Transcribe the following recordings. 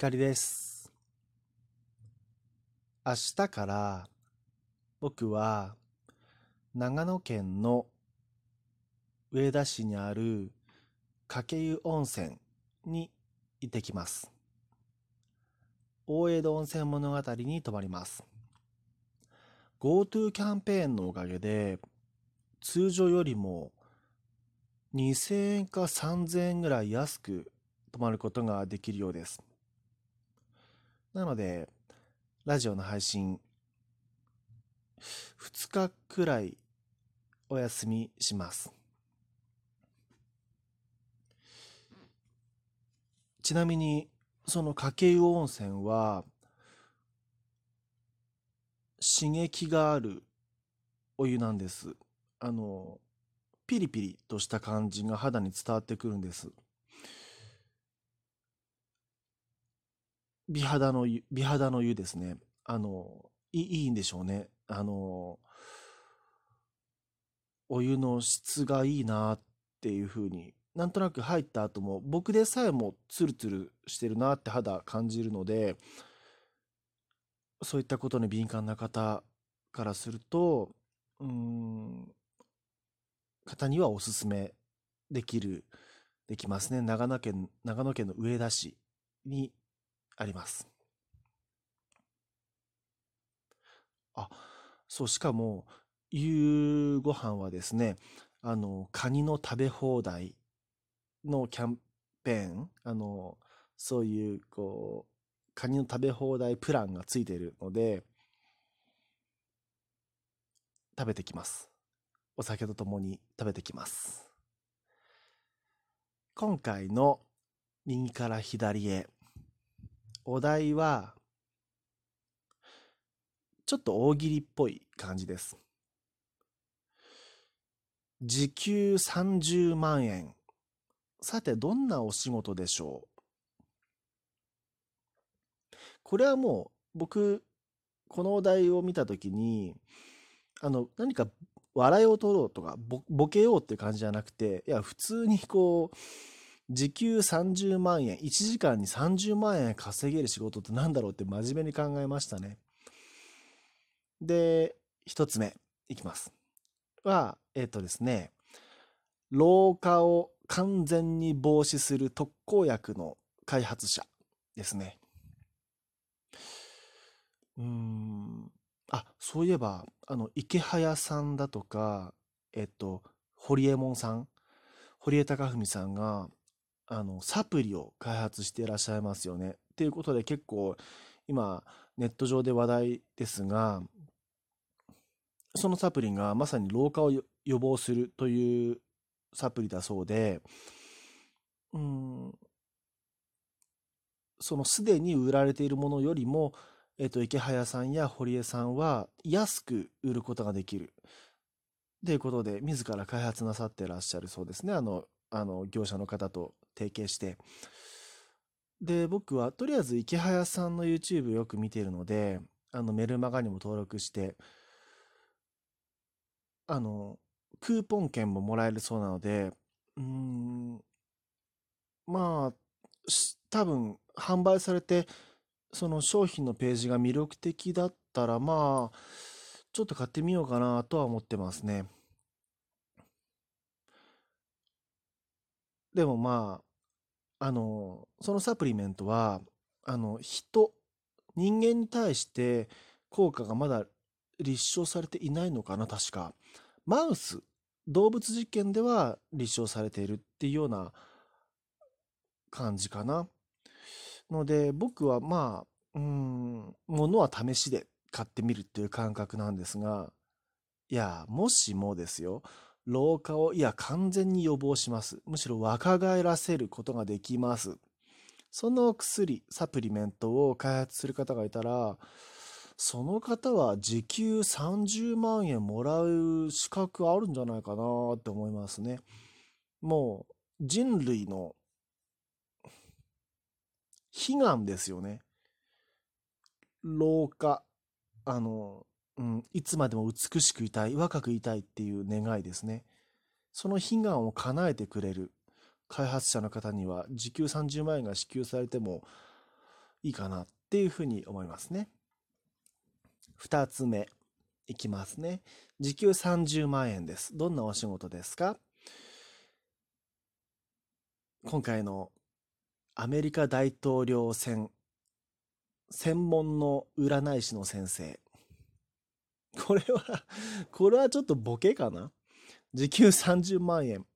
光です。明日から僕は長野県の上田市にある掛湯温泉に行ってきます。大江戸温泉物語に泊まります。GoTo キャンペーンのおかげで通常よりも2000円か3000円ぐらい安く泊まることができるようです。なので、ラジオの配信、2日くらいお休みします。ちなみに、その掛湯温泉は、刺激があるお湯なんです。あの、ピリピリとした感じが肌に伝わってくるんです。美肌の湯、美肌の湯ですね。あの、いいいんでしょうね。あの、お湯の質がいいなっていう風に、なんとなく入った後も、僕でさえもツルツルしてるなって肌感じるので、そういったことに敏感な方からすると、うん、方にはおすすめできる、できますね。長野県、長野県の上田市にあります。あ、そう、しかも、夕ご飯はですね、あの、カニの食べ放題のキャンペーン、あの、そういう、こう、カニの食べ放題プランがついているので、食べてきます。お酒とともに食べてきます。今回の右から左へ、お題は、ちょっと大喜利っぽい感じです。時給30万円。さて、どんなお仕事でしょう？これはもう、僕、このお題を見たときに、あの、何か笑いを取ろうとか、ボボケようっていう感じじゃなくて、いや、普通にこう、時給30万円、1時間に30万円稼げる仕事ってなんだろうって真面目に考えましたね。で、一つ目、いきます。は、えっとですね、老化を完全に防止する特効薬の開発者ですね。うん。あ、そういえば、あの、池早さんだとか、えっと、堀江門さん、堀江貴文さんが、あの、サプリを開発していらっしゃいますよね。っていうことで結構、今、ネット上で話題ですが、そのサプリがまさに老化を予防するというサプリだそうで、うん、そのすでに売られているものよりも、えっと、池早さんや堀江さんは安く売ることができる。ということで、自ら開発なさってらっしゃるそうですね。あの、あの、業者の方と提携して。で、僕はとりあえず池早さんの YouTube よく見てるので、あの、メルマガにも登録して、あの、クーポン券ももらえるそうなので、うん、まあ、多分販売されて、その商品のページが魅力的だったら、まあ、ちょっと買ってみようかなとは思ってますね。でもまあ、あの、そのサプリメントは、あの、人、人間に対して効果がまだ立証されていないのかな、確か。マウス、動物実験では立証されているっていうような感じかな。ので、僕はまあ、うん、ものは試しで買ってみるっていう感覚なんですが、いや、もしもですよ、老化を、いや、完全に予防します。むしろ若返らせることができます。その薬、サプリメントを開発する方がいたら、その方は時給30万円もらう資格あるんじゃないかなって思いますね。もう人類の悲願ですよね。老化、あの、うん、いつまでも美しくいたい、若くいたいっていう願いですね。その悲願を叶えてくれる開発者の方には時給30万円が支給されてもいいかなっていうふうに思いますね。2つ目いきますね。時給30万円です。どんなお仕事ですか？今回のアメリカ大統領選専門の占い師の先生。これは これはちょっとボケかな？時給30万円。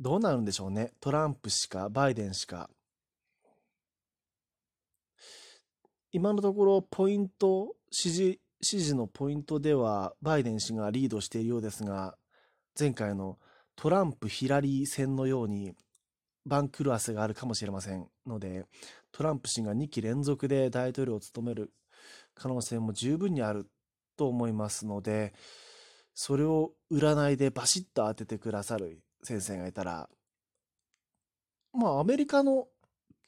どうなるんでしょうね？トランプしか、バイデンしか。今のところ、ポイント、支持、支持のポイントでは、バイデン氏がリードしているようですが、前回のトランプ・ヒラリー戦のように、番狂わせがあるかもしれませんので、トランプ氏が2期連続で大統領を務める可能性も十分にあると思いますので、それを占いでバシッと当ててくださる先生がいたら、まあアメリカの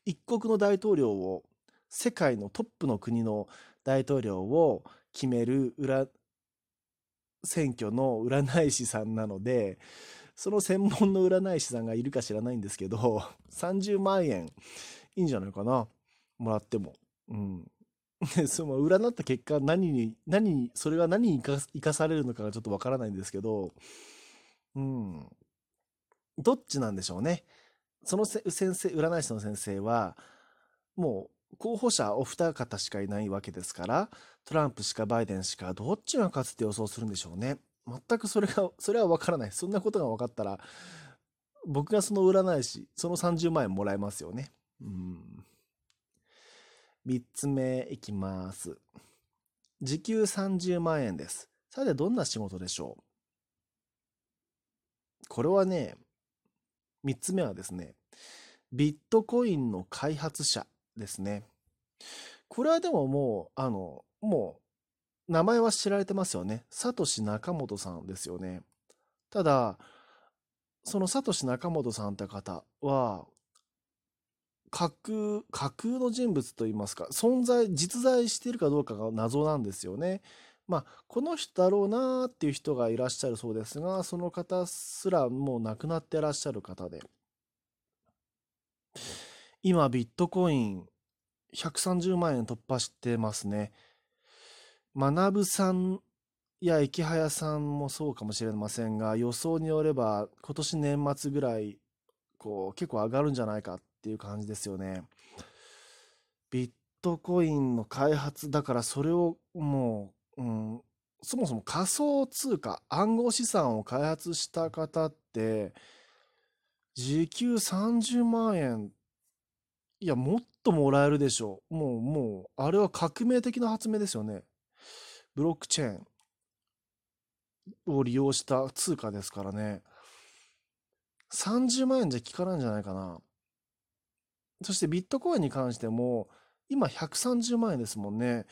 一国の大統領を、世界のトップの国の大統領を決める裏選挙の占い師さんなので、その専門の占い師さんがいるか知らないんですけど、30万円いいんじゃないかな。もらっても。うん。で、その占った結果、何に、何に、それが何に生かされるのかがちょっとわからないんですけど、うん。どっちなんでしょうね。その先生、占い師の先生は、もう候補者お二方しかいないわけですから、トランプしかバイデンしかどっちが勝つって予想するんでしょうね。全くそれが、それは分からない。そんなことが分かったら、僕がその占い師、その30万円もらえますよね。うん。3つ目いきます。時給30万円です。さて、どんな仕事でしょう？これはね、3つ目はですね、ビットコインの開発者ですね。これはでももう、あの、もう、名前は知られてますよね。サトシ仲本さんですよね。ただ、そのサトシ仲本さんって方は、架空、架空の人物といいますか、存在、実在しているかどうかが謎なんですよね。まあ、この人だろうなっていう人がいらっしゃるそうですが、その方すらもう亡くなってらっしゃる方で。今、ビットコイン130万円突破してますね。学さんや池早さんもそうかもしれませんが、予想によれば今年年末ぐらい、こう、結構上がるんじゃないかっていう感じですよね。ビットコインの開発、だからそれをもう、うん、そもそも仮想通貨、暗号資産を開発した方って、時給30万円、いや、もっともらえるでしょう。もう、もう、あれは革命的な発明ですよね。ブロックチェーンを利用した通貨ですからね。30万円じゃ効かないんじゃないかな。そしてビットコインに関しても、今130万円ですもんね。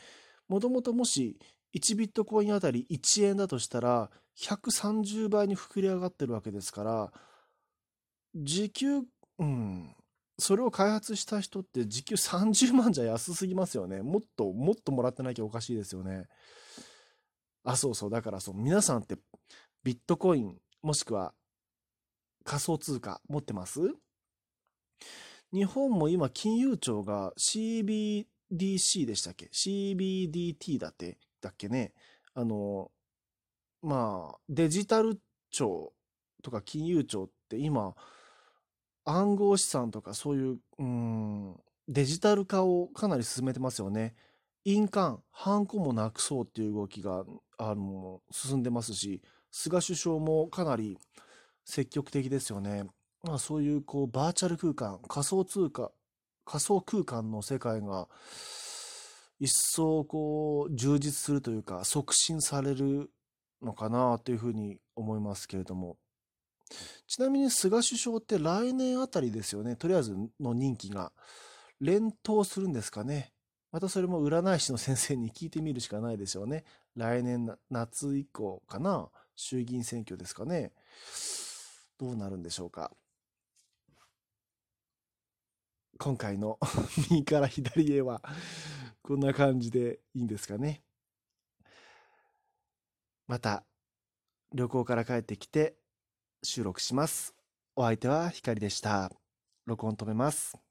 もともともし1ビットコインあたり1円だとしたら、130倍に膨れ上がってるわけですから、時給、うん、それを開発した人って時給30万じゃ安すぎますよね。もっと、もっともらってなきゃおかしいですよね。あ、そうそう。だからそう、皆さんってビットコイン、もしくは仮想通貨持ってます？日本も今金融庁が CBDC でしたっけ ?CBDT だって、だっけね？あの、まあ、デジタル庁とか金融庁って今、暗号資産とかそういう、うん、デジタル化をかなり進めてますよね。印鑑、ハンコもなくそうっていう動きが、あの、進んでますし、菅首相もかなり積極的ですよね。まあそういうこうバーチャル空間、仮想通貨、仮想空間の世界が一層こう充実するというか促進されるのかなというふうに思いますけれども。ちなみに菅首相って来年あたりですよね。とりあえずの任期が。連投するんですかね。またそれも占い師の先生に聞いてみるしかないでしょうね。来年夏以降かな。衆議院選挙ですかね。どうなるんでしょうか。今回の 右から左へはこんな感じでいいんですかね。また旅行から帰ってきて収録します。お相手はひかりでした。録音止めます。